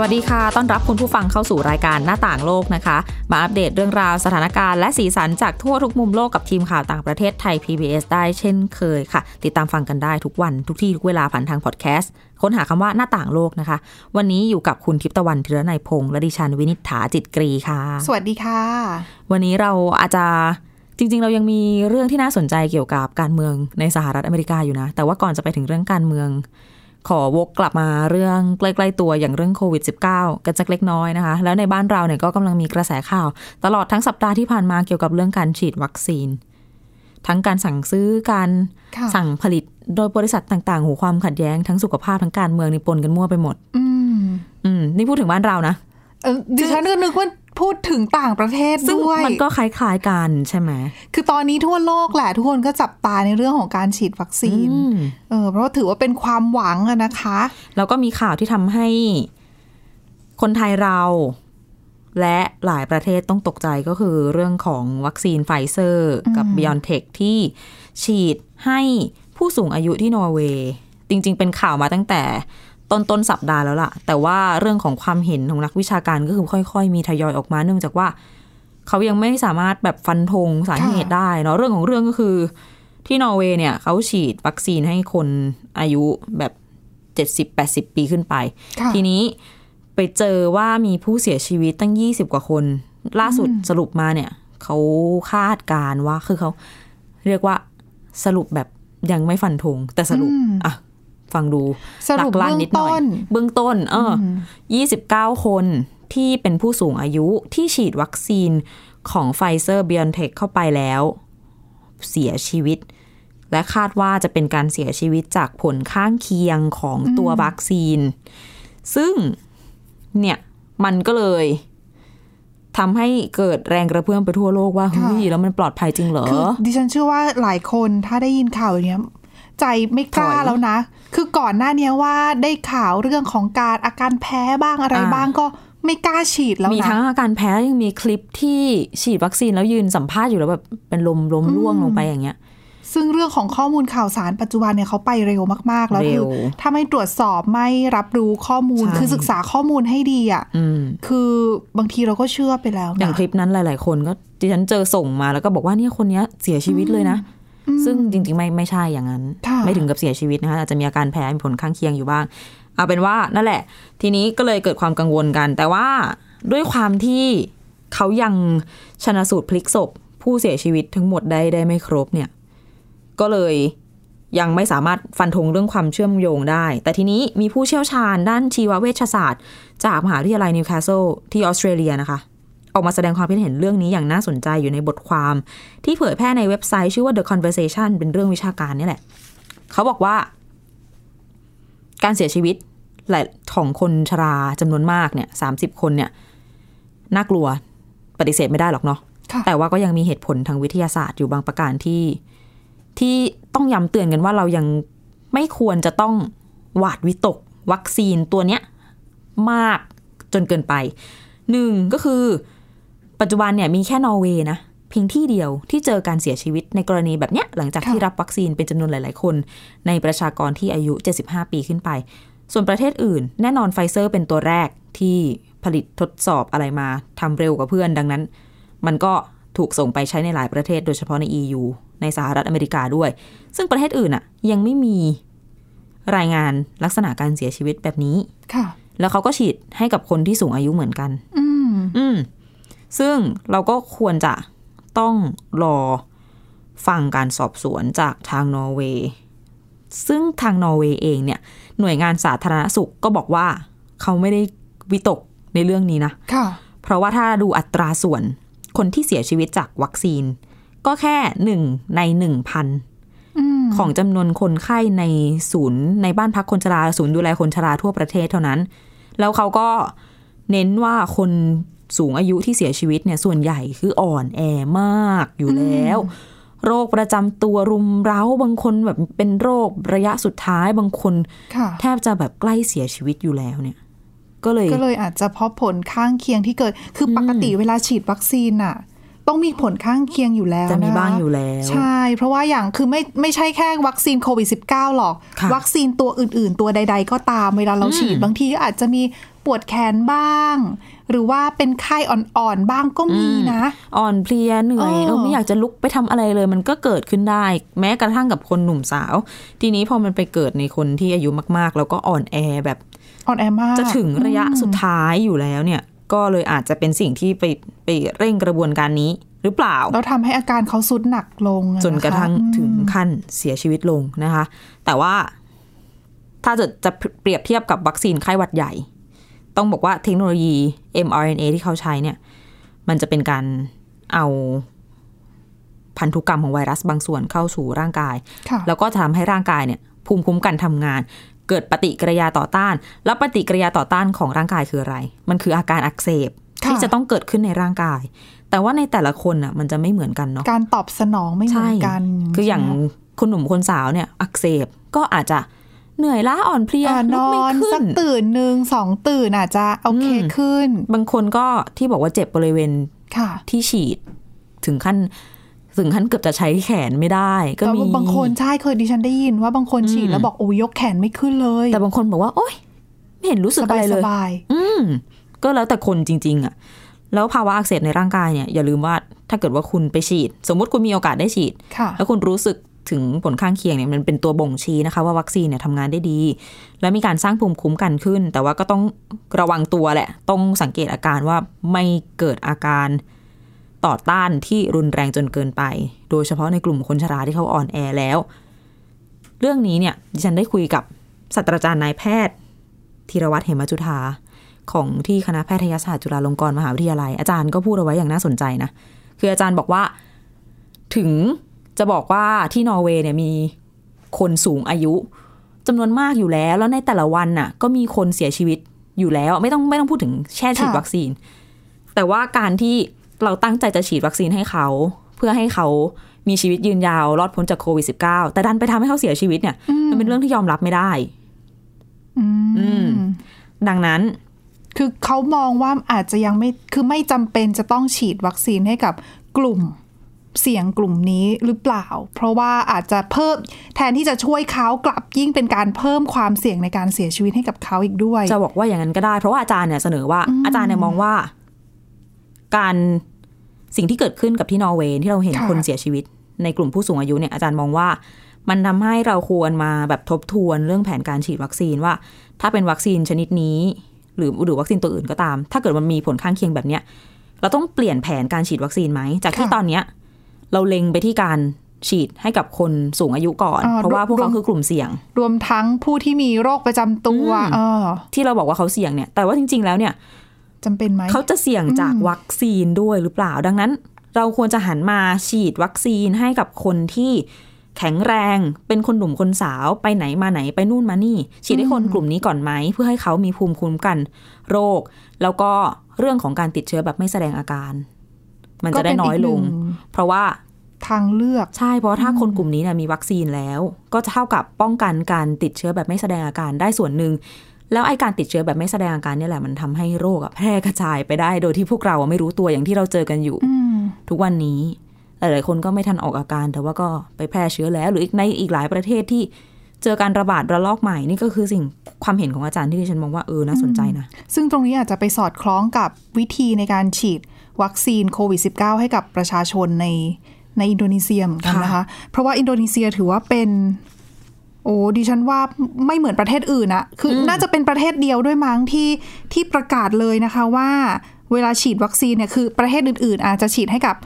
วัสดีค่ะ ต้อนรับคุณผู้ฟังเข้าสู่รายการหน้าต่างโลกนะคะ มาอัปเดตเรื่องราวสถานการณ์และสีสันจากทั่วทุกมุมโลกกับทีมข่าวต่างประเทศไทย PBS ได้เช่นเคยค่ะ ติดตามฟังกันได้ทุกวันทุกที่ ทุกเวลาผ่านทางพอดแคสต์ ค้นหาคำว่าหน้าต่างโลกนะคะ วันนี้อยู่กับคุณทิพย์ตะวันธีรนัยพงษ์และดิฉันวินิษฐาจิตกรีค่ะ สวัสดีค่ะ วันนี้เราอาจจะจริง ๆ เรายังมีเรื่องที่น่าสนใจเกี่ยวกับการเมืองในสหรัฐอเมริกาอยู่นะ แต่ว่าก่อนจะไปถึงเรื่องการเมือง ขอวกกลับมาเรื่องใกล้ๆตัวอย่างเรื่องโควิด -19 กันสักเล็กน้อยนะคะ แล้วในบ้านเราเนี่ยก็กำลังมีกระแสข่าว ตลอดทั้งสัปดาห์ที่ผ่านมาเกี่ยวกับเรื่องการฉีดวัคซีน ทั้งการสั่งซื้อการค่ะสั่งผลิตโดยบริษัทต่างๆหูความขัดแย้งทั้งสุขภาพทั้งการเมืองนี่ปนกันมั่วไปหมด อืมอืมนี่พูดถึงบ้านเรานะเออดิฉันก็นึกว่า พูดถึงต่างประเทศซึ่งด้วย มันก็คล้ายๆกันใช่ไหม คือตอนนี้ทั่วโลกแหละ ทุกคนก็จับตาในเรื่องของการฉีดวัคซีนอืมเออเพราะว่าถือว่าเป็นความหวังอะนะคะ แล้วก็มีข่าวที่ทำให้คนไทยเรา และหลายประเทศต้องตกใจก็คือเรื่องของวัคซีนไฟเซอร์ กับ b ิ o n t e c h ที่ฉีดให้ผู้สูงอายุที่นอร์เวย์จริง ๆ เป็นข่าวมาตั้งแต่ ต้นต้นสัปดาห์แล้วล่ะ แต่ว่าเรื่องของความเห็นของนักวิชาการก็คือค่อย ๆ มีทยอยออกมา เนื่องจากว่าเขายังไม่สามารถแบบฟันธงสาเหตุได้เนาะเรื่องของเรื่องก็คือ ที่นอร์เวย์เนี่ยเขาฉีดวัคซีนให้คนอายุแบบ70-80ปีขึ้นไปค่ะทีนี้ไปเจอว่ามีผู้เสียชีวิตตั้ง20กว่าคน ล่าสุดสรุปมาเนี่ยเขาคาดการณ์ว่าคือเขาเรียกว่าสรุปแบบยังไม่ฟันธงแต่สรุปอืมอะ ฟังดูสรุปหลักล้านเบื้องนิดหน่อยต้นเบื้องต้น เอออ29คนที่เป็นผู้สูงอายุที่ฉีดวัคซีนของไฟเซอร์ b ิ o n t e c h เข้าไปแล้ว เสียชีวิต และคาดว่าจะเป็นการเสียชีวิตจากผลข้างเคียงของตัววัคซีน ซึ่งเนี่ยมันก็เลยทำให้เกิดแรงกระเพื่อมไปทั่วโลกว่าเฮ้ยแล้วมันปลอดภัยจริงเหรอคือดิฉันเชื่อว่าหลายคนถ้าได้ยินข่าวอย่างเนี้ย ใจไม่กล้าถอยแล้วนะ คือก่อนหน้าเนี้ยว่าได้ข่าวเรื่องของการอาการแพ้บ้างอะไรอ่าบ้างก็ไม่กล้าฉีดแล้วมีนะทั้งอาการแพ้ยังมีคลิปที่ฉีดวัคซีนแล้วยืนสัมภาษณ์อยู่แล้วแบบเป็นลมล้มร่วงลงไปอย่างเงี้ย ซึ่งเรื่องของข้อมูลข่าวสารปัจจุบันเนี่ยเขาไปเร็วมาก ๆ แล้วเร็คือวถ้าไม่ตรวจสอบไม่รับรู้ข้อมูลใช่คือศึกษาข้อมูลให้ดีอะอืมคือบางทีเราก็เชื่อไปแล้วอย่างนะคลิปนั้นหลาย ๆ คนก็ดิฉันเจอส่งมาแล้วก็บอกว่าเนี่ยคนเนี้ยเสียชีวิตเลยนะ ซึ่งจริง ๆ ไม่ไม่ใช่อย่างนั้นค่ะไม่ถึงกับเสียชีวิตนะคะอาจจะมีอาการแพ้มีผลข้างเคียงอยู่บ้าง เอาเป็นว่านั่นแหละ ทีนี้ก็เลยเกิดความกังวลกัน แต่ว่าด้วยความที่เขายังชนะสูตรพลิกศพผู้เสียชีวิตทั้งหมดได้ได้ไม่ครบเนี่ย ก็เลยยังไม่สามารถฟันธงเรื่องความเชื่อมโยงได้ แต่ทีนี้มีผู้เชี่ยวชาญด้านชีวเวชศาสตร์ จากมหาวิทยาลัยนิวคาสเซิลที่ออสเตรเลียนะคะ ออกมาแสดงความคิดเห็นเรื่องนี้อย่างน่าสนใจอยู่ในบทความ ที่เผยแพร่ในเว็บไซต์ชื่อว่า The Conversation เป็นเรื่องวิชาการนี่แหละ เขาบอกว่า การเสียชีวิตหลายของคนชราจำนวนมากเนี่ยสาคนเนี่ยน่ากลัวปฏิเสธไม่ได้หรอกเนาะค่ะแต่ว่าก็ยังมีเหตุผลทางวิทยาศาสตร์อยู่บางประการที่ ที่ต้องย้ำเตือนกันว่าเรายังไม่ควรจะต้องหวาดวิตก วัคซีนตัวเนี้ยมากจนเกินไปหนึ่งก็คือ ปัจจุบันเนี่ยมีแค่นอร์เวย์นะเพียงที่เดียวที่เจอการเสียชีวิตในกรณีแบบเนี้ยหลังจากค่ะที่รับวัคซีนเป็นจำนวนหลาย ๆ คน ในประชากรที่อายุ 75 ปีขึ้นไป ส่วนประเทศอื่น แน่นอนไฟเซอร์เป็นตัวแรกที่ผลิตทดสอบอะไรมาทำเร็วกว่าเพื่อน ดังนั้น มันก็ถูกส่งไปใช้ในหลายประเทศโดยเฉพาะใน EU ในสหรัฐอเมริกาด้วย ซึ่งประเทศอื่นอะยังไม่มีรายงานลักษณะการเสียชีวิตแบบนี้ ค่ะ แล้วเขาก็ฉีดให้กับคนที่สูงอายุเหมือนกัน อืมอืม ซึ่งเราก็ควรจะต้องรอฟังการสอบสวนจากทางนอร์เวย์ซึ่งทางนอร์เวย์เองเนี่ยหน่วยงานสาธารณสุขก็บอกว่าเขาไม่ได้วิตกในเรื่องนี้นะค่ะเพราะว่าถ้าดูอัตราส่วนคนที่เสียชีวิตจากวัคซีน ก็แค่หนึ่งในหนึ่งพันอืมของจำนวนคนไข้ในศูนย์ในบ้านพักคนชรา ศูนย์ดูแลคนชราทั่วประเทศเท่านั้น แล้วเขาก็เน้นว่าคน สูงอายุที่เสียชีวิตเนี่ยส่วนใหญ่คืออ่อนแอมากอยู่แล้ว โรคประจำตัวรุมเร้าบางคนแบบเป็นโรคระยะสุดท้ายบางคนค่ะแทบจะแบบใกล้เสียชีวิตอยู่แล้วเนี่ย ก็เลยก็เลยอาจจะเพราะผลข้างเคียงที่เกิดคือปกติเวลาฉีดวัคซีนอะต้องมีผลข้างเคียงอยู่แล้วจะมีนคบ้างอยู่แล้ว ใช่ เพราะว่าอย่างคือไม่ไม่ใช่แค่วัคซีนโควิด -19 หรอกค่ะวัคซีนตัวอื่น ๆ ตัวใด ๆ ก็ตามเวลาเราฉีดบางทีก็อาจจะมีปวดแขนบ้าง หรือว่าเป็นไข้อ่อนๆบ้างก็มีนะ อ่อนเพลียเหนื่อยเออเออไม่อยากจะลุกไปทำอะไรเลย มันก็เกิดขึ้นได้ แม้กระทั่งกับคนหนุ่มสาว ทีนี้พอมันไปเกิดในคนที่อายุมากๆ แล้วก็อ่อนแอแบบอ่อนแอมากจะถึงระยะสุดท้ายอยู่แล้วเนี่ย ก็เลยอาจจะเป็นสิ่งที่ไปไปเร่งกระบวนการนี้หรือเปล่า แล้วทำให้อาการเขาสุดหนักลงอจนกระทั่งคถึงขั้นเสียชีวิตลงนะคะ แต่ว่าถ้าจะจะเปรียบเทียบกับวัคซีนไข้หวัดใหญ่ ต้องบอกว่าเทคโนโลยี mRNA ที่เขาใช้เนี่ย มันจะเป็นการเอาพันธุกรรมของไวรัสบางส่วนเข้าสู่ร่างกายค่ะแล้วก็ทำให้ร่างกายเนี่ย ภูมิคุ้มกันทำงาน เกิดปฏิกิริยาต่อต้าน แล้วปฏิกิริยาต่อต้านของร่างกายคืออะไร มันคืออาการอักเสบค่ะที่จะต้องเกิดขึ้นในร่างกาย แต่ว่าในแต่ละคนอะมันจะไม่เหมือนกันเนาะการตอบสนองไม่เหมือนกัน คืออย่างใช่ไหมคนหนุ่มคนสาวเนี่ย อักเสบก็อาจจะ เหนื่อยล้าอ่อนเพลียอะนลุกอไม่นขึ้สันกตื่นหนึ่งสองตื่นอาจจะโอเคอืมขึ้น บางคนก็ที่บอกว่าเจ็บบริเวณค่ะที่ฉีดถึงขั้นถึงขั้นเกือบจะใช้แขนไม่ได้ ก็แต่มีว่าบางคนใช่เคยดิฉันได้ยินว่าบางคนฉีดอืมแล้วบอกโอ้ยยกแขนไม่ขึ้นเลย แต่บางคนบอกว่า โอ๊ยไม่เห็นรู้สึกสอะไรบายเลสยบายอืมก็แล้วแต่คนจริง ๆ อะ แล้วภาวะอักเสบในร่างกายเนี่ยอย่าลืมว่าถ้าเกิดว่าคุณไปฉีด สมมุติคุณมีโอกาสได้ฉีดค่ะแล้วคุณรู้สึก ถึงผลข้างเคียงเนี่ยมันเป็นตัวบ่งชี้นะคะ ว่าวัคซีนเนี่ยทำงานได้ดี และมีการสร้างภูมิคุ้มกันขึ้น แต่ว่าก็ต้องระวังตัวแหละ ต้องสังเกตอาการว่าไม่เกิดอาการต่อต้านที่รุนแรงจนเกินไป โดยเฉพาะในกลุ่มคนชราที่เขาอ่อนแอแล้ว เรื่องนี้เนี่ยดิฉันได้คุยกับศาสตราจารย์นายแพทย์ธีรวัตรเหมจุธาของที่คณะแพทยศาสตร์จุฬาลงกรณ์มหาวิทยาลัย อาจารย์ก็พูดเอาไว้อย่างน่าสนใจนะ คืออาจารย์บอกว่าถึง จะบอกว่าที่นอร์เวย์เนี่ยมีคนสูงอายุจำนวนมากอยู่แล้ว แล้วในแต่ละวันน่ะ ก็มีคนเสียชีวิตอยู่แล้ว ไม่ต้องไม่ต้องพูดถึงแช่ฉีดค่ะวัคซีน แต่ว่าการที่เราตั้งใจจะฉีดวัคซีนให้เขา เพื่อให้เขามีชีวิตยืนยาวรอดพ้นจากโควิด -19 แต่ดันไปทำให้เขาเสียชีวิตเนี่ย มันเป็นเรื่องที่ยอมรับไม่ได้อือืมมดังนั้น คือเขามองว่าอาจจะยังไม่คือไม่จำเป็นจะต้องฉีดวัคซีนให้กับกลุ่ม เสี่ยงกลุ่มนี้หรือเปล่า เพราะว่าอาจจะเพิ่มแทนที่จะช่วยเขากลับยิ่งเป็นการเพิ่มความเสี่ยงในการเสียชีวิตให้กับเขาอีกด้วย จะบอกว่าอย่างนั้นก็ได้ เพราะว่าอาจารย์เนี่ยเสนอว่าอาจารย์เนี่ยมองว่า การสิ่งที่เกิดขึ้นกับที่นอร์เวย์ที่เราเห็นค่ะคนเสียชีวิต ในกลุ่มผู้สูงอายุเนี่ยอาจารย์มองว่ามันทำให้เราควรมาแบบทบทวนเรื่องแผนการฉีดวัคซีนว่า ถ้าเป็นวัคซีนชนิดนี้ หรือหรือวัคซีนตัวอื่นก็ตาม ถ้าเกิดมันมีผลข้างเคียงแบบเนี้ยเราต้องเปลี่ยนแผนการฉีดวัคซีนไหม จากที่ค่ะตอนเนี้ย เราเล็งไปที่การฉีดให้กับคนสูงอายุก่อนอ่าเพราะว่าพวกเขารวมคือกลุ่มเสี่ยง รวมทั้งผู้ที่มีโรคประจำตัวอืมเออที่เราบอกว่าเขาเสี่ยงเนี่ย แต่ว่าจริง ๆ แล้วเนี่ยจำเป็นไหมเขาจะเสี่ยงจากวัคซีนด้วยหรือเปล่า ดังนั้น เราควรจะหันมาฉีดวัคซีนให้กับคนที่แข็งแรงเป็นคนหนุ่มคนสาวไปไหนมาไหนไปนู่นมานี่ ฉีดให้คนกลุ่มนี้ก่อนไหมเพื่อให้เขามีภูมิคุ้มกัน โรค แล้วก็เรื่องของการติดเชื้อแบบไม่แสดงอาการ มันจะได้น้อยลงก็เป็นอีกหนึ่เพราะว่า ทางเลือก ใช่ เพราะถ้าคนกลุ่มนี้เนี่ยมีวัคซีนแล้ว ก็จะเท่ากับป้องกันการติดเชื้อแบบไม่แสดงอาการได้ส่วนหนึ่งแล้วไอ้การติดเชื้อแบบไม่แสดงอาการเนี่ยแหละมันทำให้โรคอะแพร่กระจายไปได้ โดยที่พวกเราอะไม่รู้ตัวอย่างที่เราเจอกันอยู่อืมทุกวันนี้หลายๆคนก็ไม่ทันออกอาการ แต่ว่าก็ไปแพร่เชื้อแล้ว หรืออีกในอีกหลายประเทศที่เจอการระบาดระลอกใหม่นี่ก็คือสิ่งความเห็นของอาจารย์ที่ดิฉันมองว่าเออน่าสนใจนะ ซึ่งตรงนี้อาจจะไปสอดคล้องกับวิธีในการฉีดวัคซีนโควิด -19 ให้กับประชาชนใน ในอินโดนีเซียเหมือนกันนะคะ เพราะว่าอินโดนีเซียถือว่าเป็น โอ้ดิฉันว่าไม่เหมือนประเทศอื่นอะคืออน่าจะเป็นประเทศเดียวด้วยมั้งที่ที่ประกาศเลยนะคะว่าเวลาฉีดวัคซีนเนี่ยคือประเทศอื่น ๆ อาจจะฉีดให้กับ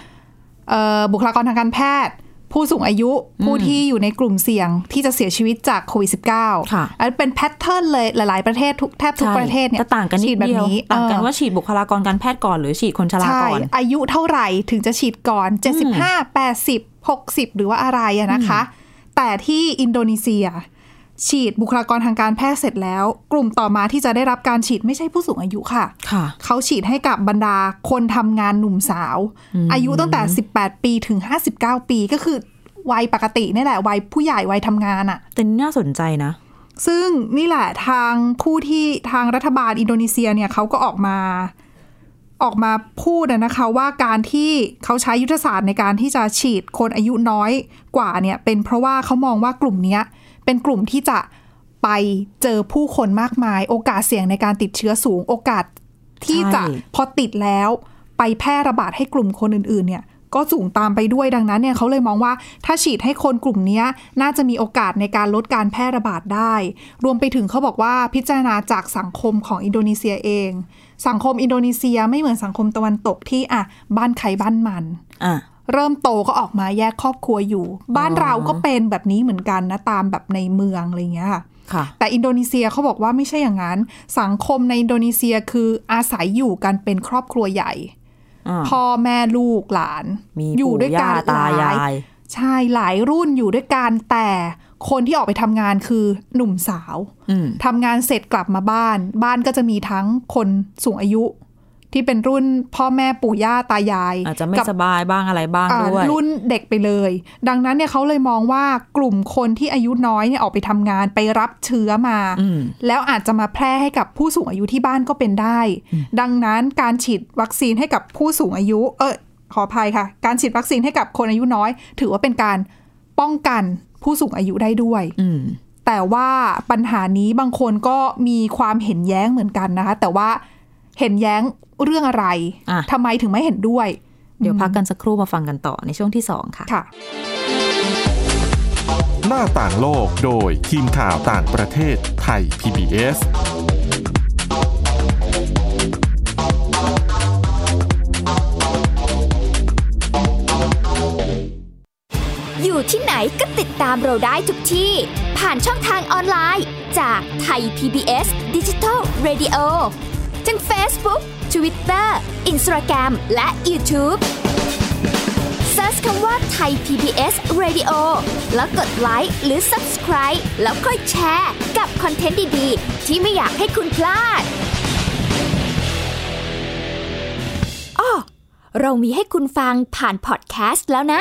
เอ่อบุคลากรทางการแพทย์ ผู้สูงอายุผู้ที่อยู่ในกลุ่มเสี่ยงที่จะเสียชีวิตจากโควิด -19 ค่ะอันเป็นแพทเทิร์นเลยหลาย ๆ ประเทศทุกแทบทุกประเทศเนี่ยแต่ต่างกันนิฉีดดแบบเดียวนี้ต่างกันเออว่าฉีดบุคลากรการแพทย์ก่อนหรือฉีดคนชราใช่ก่อนอายุเท่าไหร่ถึงจะฉีดก่อน 75 80 60 หรือว่าอะไรอะนะคะ แต่ที่อินโดนีเซีย ฉีดบุคลากรทางการแพทย์เสร็จแล้ว กลุ่มต่อมาที่จะได้รับการฉีดไม่ใช่ผู้สูงอายุค่ะค่ะเขาฉีดให้กับบรรดาคนทำงานหนุ่มสาว อายุตั้งแต่ 18 ปีถึง 59 ปีก็คือวัยปกตินี่แหละวัยผู้ใหญ่วัยทำงานอะแต่นี่น่าสนใจนะ ซึ่งนี่แหละทางผู้ที่ทางรัฐบาลอินโดนีเซียเนี่ยเขาก็ออกมาออกมาพูดอะนะคะว่าการที่เขาใช้ยุทธศาสตร์ในการที่จะฉีดคนอายุน้อยกว่าเนี่ยเป็นเพราะว่าเขามองว่ากลุ่มเนี้ย เป็นกลุ่มที่จะไปเจอผู้คนมากมาย โอกาสเสี่ยงในการติดเชื้อสูง โอกาสที่จะใช่พอติดแล้วไปแพร่ระบาดให้กลุ่มคนอื่น ๆ เนี่ย ก็สูงตามไปด้วยดังนั้นเนี่ยเขาเลยมองว่าถ้าฉีดให้คนกลุ่มเนี้ยน่าจะมีโอกาสในการลดการแพร่ระบาดได้ รวมไปถึงเขาบอกว่าพิจารณาจากสังคมของอินโดนีเซียเอง สังคมอินโดนีเซียไม่เหมือนสังคมตะวันตกที่อะบ้านใครบ้านมันอะ เริ่มโตก็ออกมาแยกครอบครัวอยู่ บ้านเราก็เป็นแบบนี้เหมือนกันนะตามแบบในเมืองอะไรอย่างเงี้ยค่ะค่ะแต่อินโดนีเซียเขาบอกว่าไม่ใช่อย่างนั้น สังคมในอินโดนีเซียคืออาศัยอยู่กันเป็นครอบครัวใหญ่อ่าพ่อแม่ลูกหลานมีอยู่ปู่ด้วยกัย่านตายาหลยใช่หลายรุ่นอยู่ด้วยกันแต่คนที่ออกไปทำงานคือหนุ่มสาวอืมทำงานเสร็จกลับมาบ้าน บ้านก็จะมีทั้งคนสูงอายุ ที่เป็นรุ่นพ่อแม่ปู่ย่าตายาย อาจจะไม่กับสบายบ้างอะไรบ้างอ่าด้วยรุ่นเด็กไปเลย ดังนั้นเนี่ยเขาเลยมองว่ากลุ่มคนที่อายุน้อยเนี่ยออกไปทำงานไปรับเชื้อมาอืมแล้วอาจจะมาแพร่ให้กับผู้สูงอายุที่บ้านก็เป็นได้ ดังนั้นการฉีดวัคซีนให้กับผู้สูงอายุ เออขออภัยค่ะ การฉีดวัคซีนให้กับคนอายุน้อย ถือว่าเป็นการป้องกันผู้สูงอายุได้ด้วยอืมแต่ว่าปัญหานี้บางคนก็มีความเห็นแย้งเหมือนกันนะคะ แต่ว่า เห็นแย้งเรื่องอะไรอะทำไมถึงไม่เห็นด้วย เดี๋ยวพักกันสักครู่มาฟังกันต่อในช่วงที่สองค่ะค่ะ หน้าต่างโลกโดยทีมข่าวต่างประเทศไทย PBS อยู่ที่ไหนก็ติดตามเราได้ทุกที่ ผ่านช่องทางออนไลน์ จากไทย PBS Digital Radio ทั้ง Facebook Twitter Instagram และ YouTube Search คำว่าไทย PBS Radio แล้วกดไลค์หรือ Subscribe แล้วค่อยแชร์ กับคอนเทนต์ดี ๆ ที่ไม่อยากให้คุณพลาดอ้อเรามีให้คุณฟังผ่านพอดแคสต์แล้วนะ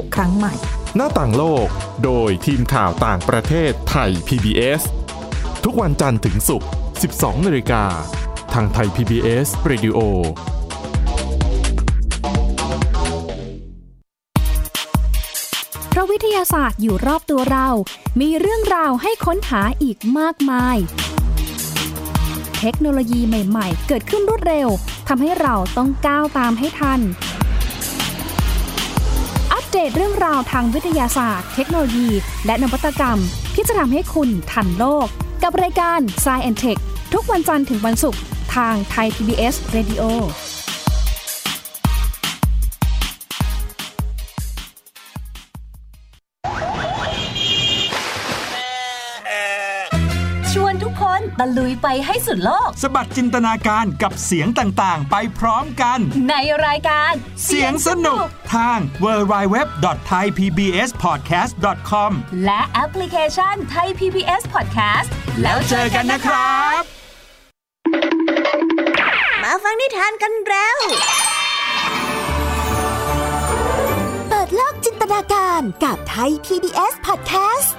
ครั้งใหม่ หน้าต่างโลก โดยทีมข่าวต่างประเทศไทย PBS ทุกวันจันทร์ถึงศุกร์ 12 นาฬิกา ทางไทย PBS Radio เพราะวิทยาศาสตร์อยู่รอบตัวเรา มีเรื่องราวให้ค้นหาอีกมากมาย เทคโนโลยีใหม่ ๆ เกิดขึ้นรวดเร็วทำให้เราต้องก้าวตามให้ทันอัป เดตเรื่องราวทางวิทยาศาสตร์ เทคโนโลยี และนวัตกรรม ที่จะทำให้คุณทันโลก กับรายการ s c i e n t e c h ทุกวันจันทร์ถึงวันศุกร์ทางไทย PBS Radio ช คนตะลุยไปให้สุดโลก สบัดจินตนาการกับเสียงต่างๆ ไปพร้อมกัน ในรายการ เสียงสนุกทาง www.thaipbspodcast.com และแอปพลิเคชันไทย PBS Podcast แล้วเจอกันนะครับ มาฟังนิทานกันแล้ว เปิดโลกจินตนาการกับไทย PBS Podcast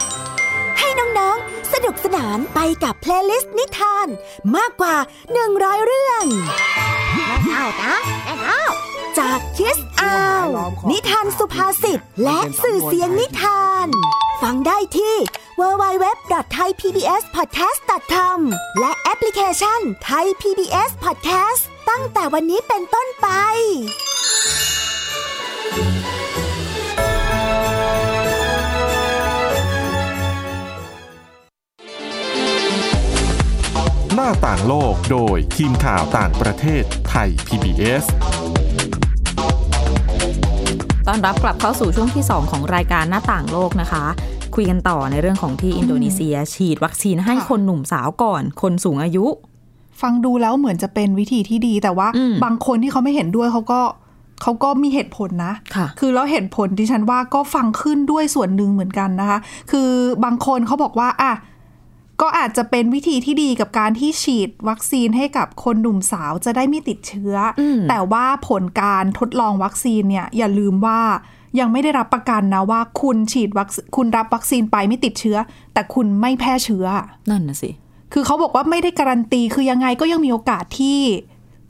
ให้น้อง ๆ สนุกสนานไปกับ playlist นิทาน มากกว่า 100 เรื่องแม่เท่านะแม่เท่าจาก Kids Hour นิทานสุภาษิตและสื่อเสียงนิทาน ฟังได้ที่ www.thaipbspodcast.com และแอปพลิเคชัน Thai PBS Podcast ตั้งแต่วันนี้เป็นต้นไป หน้าต่างโลกโดยทีมข่าวต่างประเทศไทย PBS ต้อนรับกลับเข้าสู่ช่วงที่ 2 ของรายการหน้าต่างโลกนะคะ คุยกันต่อในเรื่องของที่อินโดนีเซีย ฉีดวัคซีนให้ค่ะคนหนุ่มสาวก่อน คนสูงอายุ ฟังดูแล้วเหมือนจะเป็นวิธีที่ดีแต่ว่าอืมบางคนที่เขาไม่เห็นด้วยเขาก็เขาก็มีเหตุผลนะค่ะคือแล้วเหตุผลที่ฉันว่าก็ฟังขึ้นด้วยส่วนหนึ่งเหมือนกันนะคะ คือบางคนเขาบอกว่าอะ ก็อาจจะเป็นวิธีที่ดีกับการที่ฉีดวัคซีนให้กับคนหนุ่มสาวจะได้ไม่ติดเชื้ออมแต่ว่าผลการทดลองวัคซีนเนี่ยอย่าลืมว่ายังไม่ได้รับประกันนะว่าคุณฉีดวัคซีนคุณรับวัคซีนไปไม่ติดเชื้อ แต่คุณไม่แพร่เชื้อ นั่นนะสิ คือเขาบอกว่าไม่ได้การันตีคือยังไงก็ยังมีโอกาสที่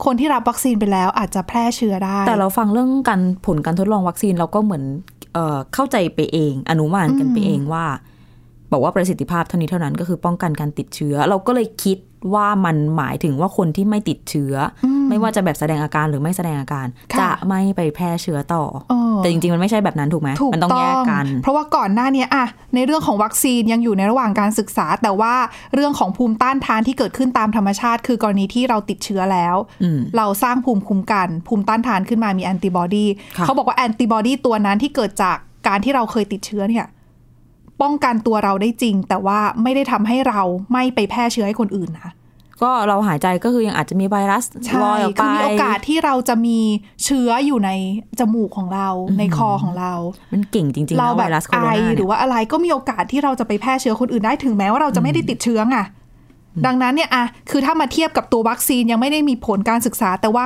คนที่รับวัคซีนไปแล้วอาจจะแพร่เชื้อได้ แต่เราฟังเรื่องการผลการทดลองวัคซีนเราก็เหมือนเอ่อเข้าใจไปเอง อนุมานกันไปเองว่า บอกว่าประสิทธิภาพเท่านี้เท่านั้นก็คือป้องกันการติดเชื้อ เราก็เลยคิดว่ามันหมายถึงว่าคนที่ไม่ติดเชื้ออไม่ว่าจะแบบแสดงอาการหรือไม่แสดงอาการค่ะจะไม่ไปแพร่เชื้อต่อเออแต่จริงๆ มันไม่ใช่แบบนั้นถูกไหมถูกมันต้องแยกกัน เพราะว่าก่อนหน้าเนี้ยอะในเรื่องของวัคซีนยังอยู่ในระหว่างการศึกษา แต่ว่าเรื่องของภูมิต้านทานที่เกิดขึ้นตามธรรมชาติ คือกรณีที่เราติดเชื้อแล้วอืมเราสร้างภูมิคุ้มกัน ภูมิต้านทานขึ้นมามีแอนติบอดีค่ะเขาบอกว่าแอนติบอดีตัวนั้นที่เกิดจากการที่เราเคยติดเชื้อเนี่ย ป้องกันตัวเราได้จริง แต่ว่าไม่ได้ทำให้เราไม่ไปแพร่เชื้อให้คนอื่นนะก็เราหายใจก็คือยังอาจจะมีไวรัสใช่ลอยออกไปคือมีโอกาสที่เราจะมีเชื้ออยู่ในจมูกของเราในคอของเรา มันเก่งจริงๆเรานะแบไวบรัสโคไอโรนาหเนี่รือยว่าอะไรก็มีโอกาสที่เราจะไปแพร่เชื้อคนอื่นได้ถึงแม้ว่าเราจะไม่ได้ติดเชื้อไงดังนั้นเนี่ยอะคือถ้ามาเทียบกับตัววัคซีนยังไม่ได้มีผลการศึกษา แต่ว่า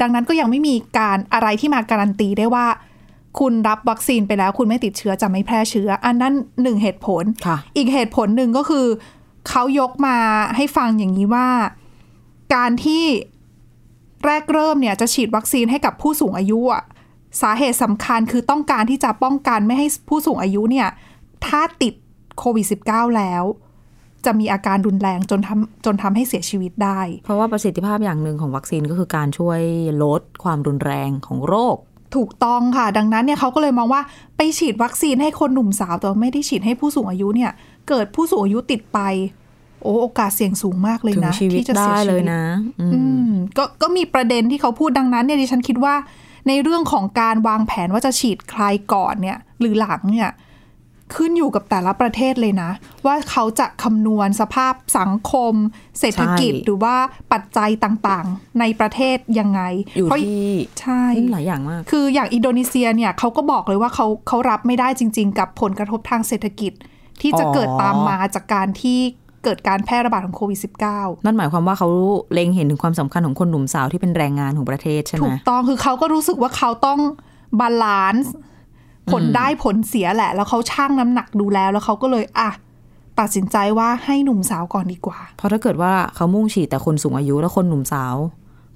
ดังนั้นก็ยังไม่มีการอะไรที่มาการันตีได้ว่า คุณรับวัคซีนไปแล้วคุณไม่ติดเชื้อจะไม่แพร่เชื้อ อันนั้นหนึ่งเหตุผลค่ะอีกเหตุผลหนึ่งก็คือ เขายกมาให้ฟังอย่างนี้ว่า การที่แรกเริ่มเนี่ยจะฉีดวัคซีนให้กับผู้สูงอายุอะสาเหตุสำคัญคือต้องการที่จะป้องกันไม่ให้ผู้สูงอายุเนี่ยถ้าติดโควิด -19 แล้ว จะมีอาการรุนแรงจนทำจนทำให้เสียชีวิตได้ เพราะว่าประสิทธิภาพอย่างหนึ่งของวัคซีนก็คือการช่วยลดความรุนแรงของโรค ถูกต้องค่ะ ดังนั้นเนี่ยเขาก็เลยมองว่าไปฉีดวัคซีนให้คนหนุ่มสาวแต่ว่าไม่ได้ฉีดให้ผู้สูงอายุเนี่ย เกิดผู้สูงอายุติดไปโอ้โอกาสเสี่ยงสูงมากเลยถึงนะชีวิตที่จะได้สีชีเลยวิตนะอืมอืมก็ก็มีประเด็นที่เขาพูดดังนั้นเนี่ยดิฉันคิดว่า ในเรื่องของการวางแผนว่าจะฉีดใครก่อนเนี่ย หรือหลังเนี่ย ขึ้นอยู่กับแต่ละประเทศเลยนะ ว่าเขาจะคำนวณสภาพสังคม เศรษฐกิจใช่หรือว่าปัจจัยต่างๆ ในประเทศยังไง อยู่เพราะที่ใช่หลายอย่างมาก คืออย่างอินโดนีเซียเนี่ยเขาก็บอกเลยว่าเขาเขารับไม่ได้จริง ๆ กับผลกระทบทางเศรษฐกิจ ที่จะอ๋อเกิดตามมาจากการที่เกิดการแพร่ระบาดของโควิด -19 นั่นหมายความว่าเขาเล็งเห็นถึงความสำคัญของคนหนุ่มสาวที่เป็นแรงงานของประเทศใช่ไหม ถูกต้องคือเขาก็รู้สึกว่าเขาต้อง balance ผลได้ผลเสียแหละ แล้วเขาชั่งน้ำหนักดูแล้ว แล้วเขาก็เลยอะตัดสินใจว่าให้หนุ่มสาวก่อนดีกว่า เพราะถ้าเกิดว่าเขามุ่งฉีดแต่คนสูงอายุแล้วคนหนุ่มสาว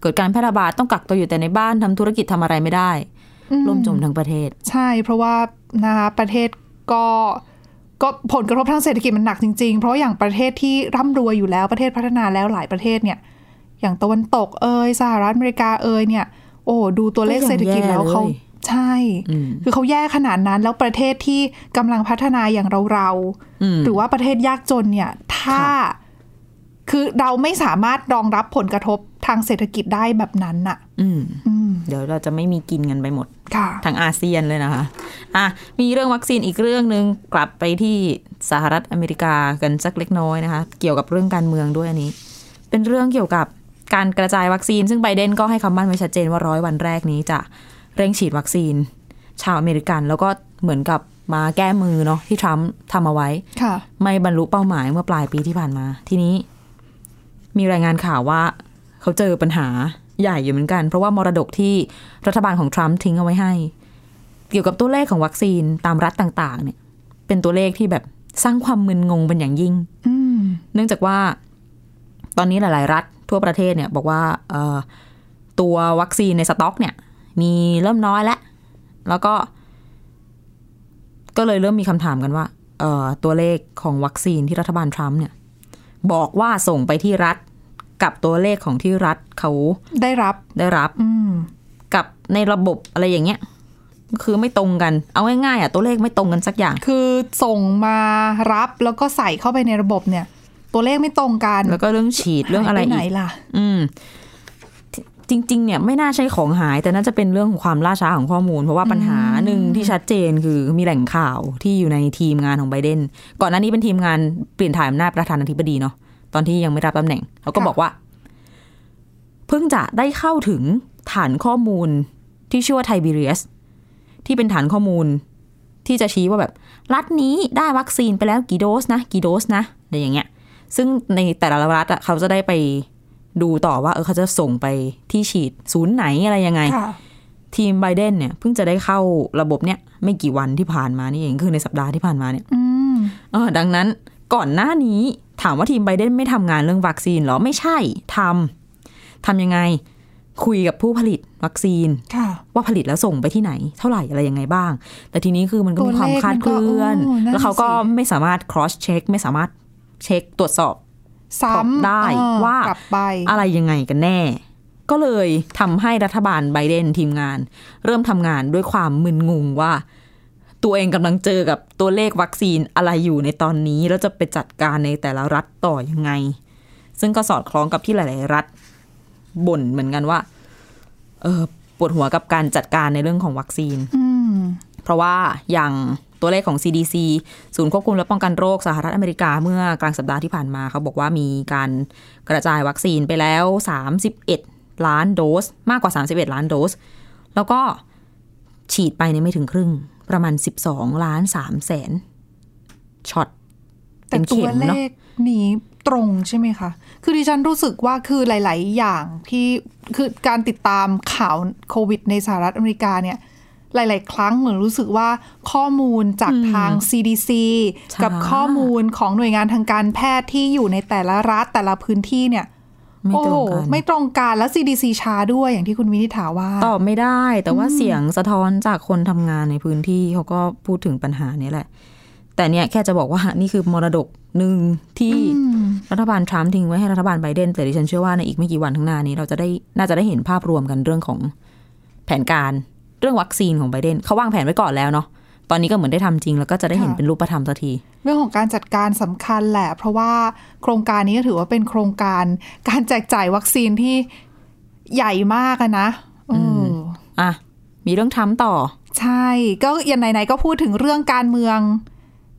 เกิดการแพร่ระบาดต้องกักตัวอยู่แต่ในบ้านทำธุรกิจทำอะไรไม่ได้ล่มจมทั้งประเทศ ใช่เพราะว่านะคะประเทศก็ก็ผลกระทบทางเศรษฐกิจมันหนักจริง ๆ เพราะอย่างประเทศที่ร่ำรวยอยู่แล้วประเทศพัฒนาแล้วหลายประเทศเนี่ย อย่างตะวันตกเอยสหรัฐอเมริกาเอยเนี่ย โอ้ดูตัวเลขก็ยังเศรษฐกิจแล้วเขาแย่เลย ใช่อืมคือเขาแย่ขนาดนั้นแล้วประเทศที่กำลังพัฒนาอย่างเราเราๆอืมหรือว่าประเทศยากจนเนี่ย ถ้า คือเราไม่สามารถรองรับผลกระทบทางเศรษฐกิจได้แบบนั้นน่ะอืมอืมเดี๋ยวเราจะไม่มีกินกันไปหมดค่ะทางอาเซียนเลยนะคะ อะ มีเรื่องวัคซีนอีกเรื่องหนึ่งกลับไปที่สหรัฐอเมริกากันสักเล็กน้อยนะคะ เกี่ยวกับเรื่องการเมืองด้วยอันนี้ เป็นเรื่องเกี่ยวกับการกระจายวัคซีน ซึ่งไบเดนก็ให้คำมั่นไว้ชัดเจนว่าร้อยวันแรกนี้จะ เร่งฉีดวัคซีน ชาวอเมริกัน แล้วก็เหมือนกับมาแก้มือเนาะที่ทรัมป์ทำเอาไว้ค่ะไม่บรรลุเป้าหมายเมื่อปลายปีที่ผ่านมา ทีนี้ มีรายงานข่าวว่า เขาเจอปัญหาใหญ่อยู่เหมือนกัน เพราะว่ามรดกที่รัฐบาลของทรัมป์ทิ้งเอาไว้ให้ เกี่ยวกับตัวเลขของวัคซีนตามรัฐต่าง ๆ เนี่ย เป็นตัวเลขที่แบบสร้างความมึนงงเป็นอย่างยิ่งอืมเนื่องจากว่า ตอนนี้หลาย ๆ รัฐทั่วประเทศเนี่ย บอกว่าเอ่อตัววัคซีนในสต็อกเนี่ย มีเริ่มน้อยแล้ว แล้วก็ ก็เลยเริ่มมีคำถามกันว่าเอ่อตัวเลขของวัคซีนที่รัฐบาลทรัมป์เนี่ย บอกว่าส่งไปที่รัฐกับตัวเลขของที่รัฐเขาได้รับได้รับอืมกับในระบบอะไรอย่างเงี้ยคือไม่ตรงกัน เอาง่ายๆอะตัวเลขไม่ตรงกันสักอย่าง คือส่งมารับแล้วก็ใส่เข้าไปในระบบเนี่ย ตัวเลขไม่ตรงกัน แล้วก็เรื่องฉีดเรื่องอะไรหายไปไหนอีกล่ะ อืม จริงๆเนี่ยไม่น่าใช่ของหาย แต่น่าจะเป็นเรื่องของความล่าช้าของข้อมูล เพราะว่าปัญหาหนึ่งที่ชัดเจนคือมีแหล่งข่าวที่อยู่ในทีมงานของไบเดนก่อนหน้านี้เป็นทีมงานเปลี่ยนถ่ายอำนาจประธานาธิบดีเนาะตอนที่ยังไม่รับตำแหน่งเขาก็บอกว่า เพิ่งจะได้เข้าถึงฐานข้อมูลที่ชื่อว่าไทเบเรียสที่เป็นฐานข้อมูลที่จะชี้ว่าแบบ รัฐนี้ได้วัคซีนไปแล้วกี่โดสนะ กี่โดสนะอะไรอย่างเงี้ย ซึ่งในแต่ละรัฐอะเขาจะได้ไป ดูต่อว่าเออเขาจะส่งไปที่ฉีดศูนย์ไหนอะไรยังไงค่ะทีมไบเดนเนี่ยเพิ่งจะได้เข้าระบบเนี่ยไม่กี่วันที่ผ่านมานี่เองคือในสัปดาห์ที่ผ่านมาเนี่ยอืมเออดังนั้นก่อนหน้านี้ถามว่าทีมไบเดนไม่ทำงานเรื่องวัคซีนเหรอไม่ใช่ทำทำยังไงคุยกับผู้ผลิตวัคซีนค่ะว่าผลิตแล้วส่งไปที่ไหน เท่าไหร่อะไรยังไงบ้าง แต่ทีนี้คือมันก็มีความคลาดเคลื่อนตัวเลขมันก็โอ้นั่นแล้วเขาก็สิไม่สามารถ cross check ไม่สามารถเช็คตรวจสอบ ซ้ำได้เออว่ากลับไปอะไรยังไงกันแน่ ก็เลยทำให้รัฐบาลไบเดนทีมงาน เริ่มทำงานด้วยความมึนงงว่า ตัวเองกำลังเจอกับตัวเลขวัคซีนอะไรอยู่ในตอนนี้ แล้วจะไปจัดการในแต่ละรัฐต่อยังไง ซึ่งก็สอดคล้องกับที่หลาย ๆ รัฐบ่นเหมือนกันว่า เออปวดหัวกับการจัดการในเรื่องของวัคซีนอืมเพราะว่าอย่าง ตัวเลขของ CDC ศูนย์ควบคุมและป้องกันโรคสหรัฐอเมริกาเมื่อกลางสัปดาห์ที่ผ่านมาเขาบอกว่ามีการกระจายวัคซีนไปแล้ว 31 ล้านโดส มากกว่า 31 ล้านโดส แล้วก็ฉีดไปเนี่ยไม่ถึงครึ่ง ประมาณ 12 ล้าน3แสนช็อตแต่เป็นตัเข็วมเลเนาะขนี้ตรงใช่ไหมคะ คือดิฉันรู้สึกว่าคือหลาย ๆ อย่างที่คือการติดตามข่าวโควิดในสหรัฐอเมริกาเนี่ย หลาย ๆ ครั้งเหมือนรู้สึกว่าข้อมูลจากทาง CDC ใช่กับข้อมูลของหน่วยงานทางการแพทย์ที่อยู่ในแต่ละรัฐแต่ละพื้นที่เนี่ยไม่ตรงกันโอ้ไม่ตรงกันแล้ว CDC ช้าด้วยอย่างที่คุณวินิษฐาว่า ตอบไม่ได้ แต่ว่าเสียงสะท้อนจากคนทำงานในพื้นที่เขาก็พูดถึงปัญหานี้แหละ แต่เนี่ยแค่จะบอกว่านี่คือมรดกหนึ่งที่รัฐบาลทรัมป์ทิ้งไว้ให้รัฐบาลไบเดนแต่ดิฉันเชื่อว่าในอีกไม่กี่วันข้างหน้านี้เราจะได้น่าจะได้เห็นภาพรวมกันเรื่องของแผนการ เรื่องวัคซีนของไบเดนเขาวางแผนไว้ก่อนแล้วเนาะตอนนี้ก็เหมือนได้ทำจริง แล้วก็จะได้เห็นค่ะเป็นรูปธรรมสักที เรื่องของการจัดการสำคัญแหละ เพราะว่าโครงการนี้ก็ถือว่าเป็นโครงการการแจกจ่ายวัคซีนที่ใหญ่มากอะนะเออออะมีเรื่องทรัมป์ต่อ ใช่ ก็อย่างไหนๆก็พูดถึงเรื่องการเมือง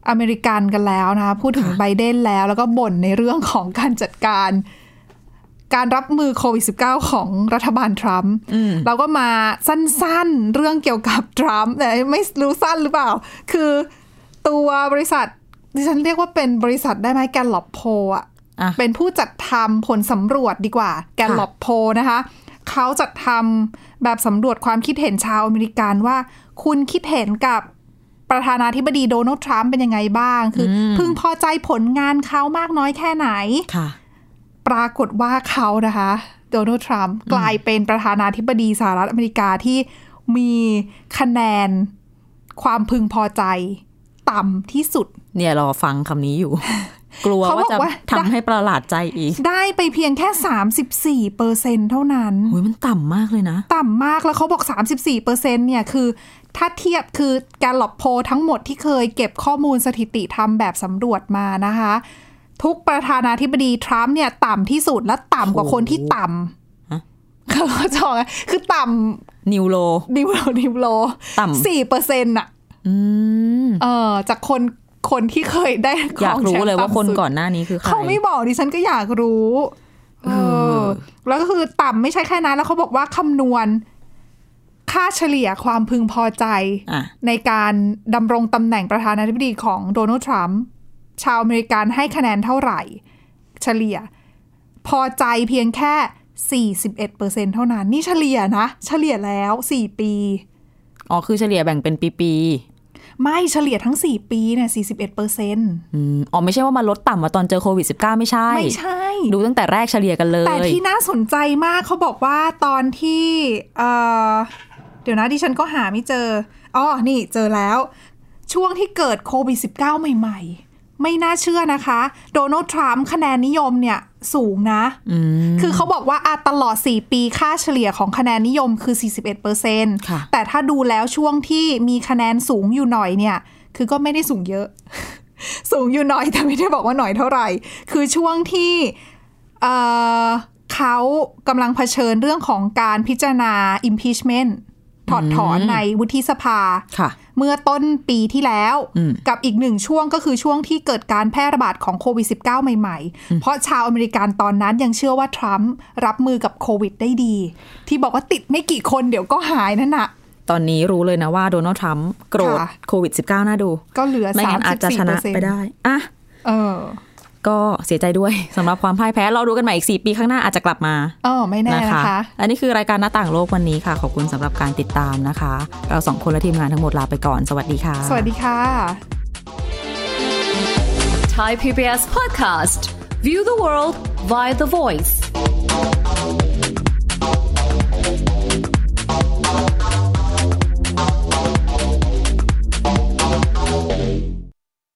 อเมริกันกันแล้วนะคะพูดถึงไบเดนแล้ว แล้วก็บ่นในเรื่องของการจัดการ การรับมือโควิด -19 ของรัฐบาลทรัมป์เราก็มาสั้นๆ เรื่องเกี่ยวกับทรัมป์แต่ไม่รู้สั้นหรือเปล่า คือตัวบริษัทดิฉันเรียกว่าเป็นบริษัทได้ไหมแกลลอปโพอะอะเป็นผู้จัดทำผลสำรวจดีกว่า แกลลอปโพนะคะเขาจัดทำแบบสำรวจความคิดเห็นชาวอเมริกันว่า คุณคิดเห็นกับประธานาธิบดีโดนัลด์ทรัมป์เป็นยังไงบ้าง คืออพึงพอใจผลงานเขามากน้อยแค่ไหนค่ะ ปรากฏว่าเขานะคะโดนัลด์ทรัมป์กลายเป็นประธานาธิบดีสหรัฐอเมริกาที่มีคะแนนความพึงพอใจ ต่ำที่สุด เนี่ยรอฟังคำนี้อยู่ กลัวเขาบว่าอกจะว่าทำให้ประหลาดใจอีก ได้ไปเพียงแค่ 34เปอร์เซ็นเท่านั้นโอ้ยมันต่ำมากเลยนะ ต่ำมากแล้วเขาบอก 34เปอร์เซ็นเนี่ยคือ ถ้าเทียบคือการหลอบโพลทั้งหมดที่เคยเก็บข้อมูลสถิติทำแบบสำรวจมานะคะ ทุกประธานาธิบดีทรัมป์เนี่ยต่ำที่สุดและต่ำกว่าคนที่ต่ฮะำเขาจะบอกไงคือต่นิวโลำนิวโลนิวโลต่ำสี่เปอร์เซ็นต์อะอืมเออจากคนคนที่เคยได้คอยากรองรู้แชมป์เลยว่าต่ำคนสุดก่อนหน้านี้คือใครเขาไม่บอกดิฉันก็อยากรู้เออแล้วก็คือต่ำไม่ใช่แค่นั้นแล้วเขาบอกว่าคำนวณ ค่าเฉลี่ยความพึงพอใจอะในการดำรงตำแหน่งประธานาธิบดีของโดนัลด์ทรัมป์ ชาวอเมริกันให้คะแนนเท่าไหร่ เฉลี่ย พอใจเพียงแค่ 41เปอร์เซ็นเท่านั้น นี่เฉลี่ยนะ เฉลี่ยแล้ว 4 ปี อ๋อ คือเฉลี่ยแบ่งเป็นปีไม่เฉลี่ยทั้ง 4 ปีเนี่ย41เปอร์เซ็นๆอืมอ๋อ ไม่ใช่ว่ามาลดต่ำมาตอนเจอโควิด -19 ไม่ใช่ ไม่ใช่ ดูตั้งแต่แรกเฉลี่ยกันเลย แต่ที่น่าสนใจมากเขาบอกว่าตอนที่เอ่อเดี๋ยวนะดิฉันก็หาไม่เจอ อ๋อ นี่เจอแล้ว ช่วงที่เกิดโควิด -19 ใหม่ ๆ ไม่น่าเชื่อนะคะ โดนัลด์ทรัมป์คะแนนนิยมเนี่ยสูงนะ คือเขาบอกว่าอะตลอด 4 ปีค่าเฉลี่ยของคะแนนนิยมคือ 41เปอร์เซ็นต์ค่ะแต่ถ้าดูแล้วช่วงที่มีคะแนนสูงอยู่หน่อยเนี่ย คือก็ไม่ได้สูงเยอะ สูงอยู่หน่อยแต่ไม่ได้บอกว่าหน่อยเท่าไหร่ คือช่วงที่เอ่อเขากำลังเผชิญเรื่องของการพิจารณา impeachment ถอดถอนในวุฒิสภาค่ะเมื่อต้นปีที่แล้วอืมกับอีกหนึ่งช่วงก็คือช่วงที่เกิดการแพร่ระบาดของโควิด -19 ใหม่ๆ เพราะชาวอเมริกันตอนนั้นยังเชื่อว่าทรัมป์รับมือกับโควิดได้ดี ที่บอกว่าติดไม่กี่คนเดี๋ยวก็หายนั่นน่ะตอนนี้รู้เลยนะว่าโดนัลด์ทรัมป์โกรธค่ะโควิด -19 น่าดู ก็เหลือไม่งั้นอาจจะชนะไปได้อะเออ ก็เสียใจด้วยสำหรับความพ่ายแพ้ เราดูกันใหม่อีก 4 ปีข้างหน้าอาจจะกลับมาเออไม่แน่นะนะคะคะและนี่คือรายการหน้าต่างโลกวันนี้ค่ะ ขอบคุณสำหรับการติดตามนะคะ เราสองคนและทีมงานทั้งหมดลาไปก่อน สวัสดีค่ะ สวัสดีค่ะ Thai PBS podcast. View the world via the voice.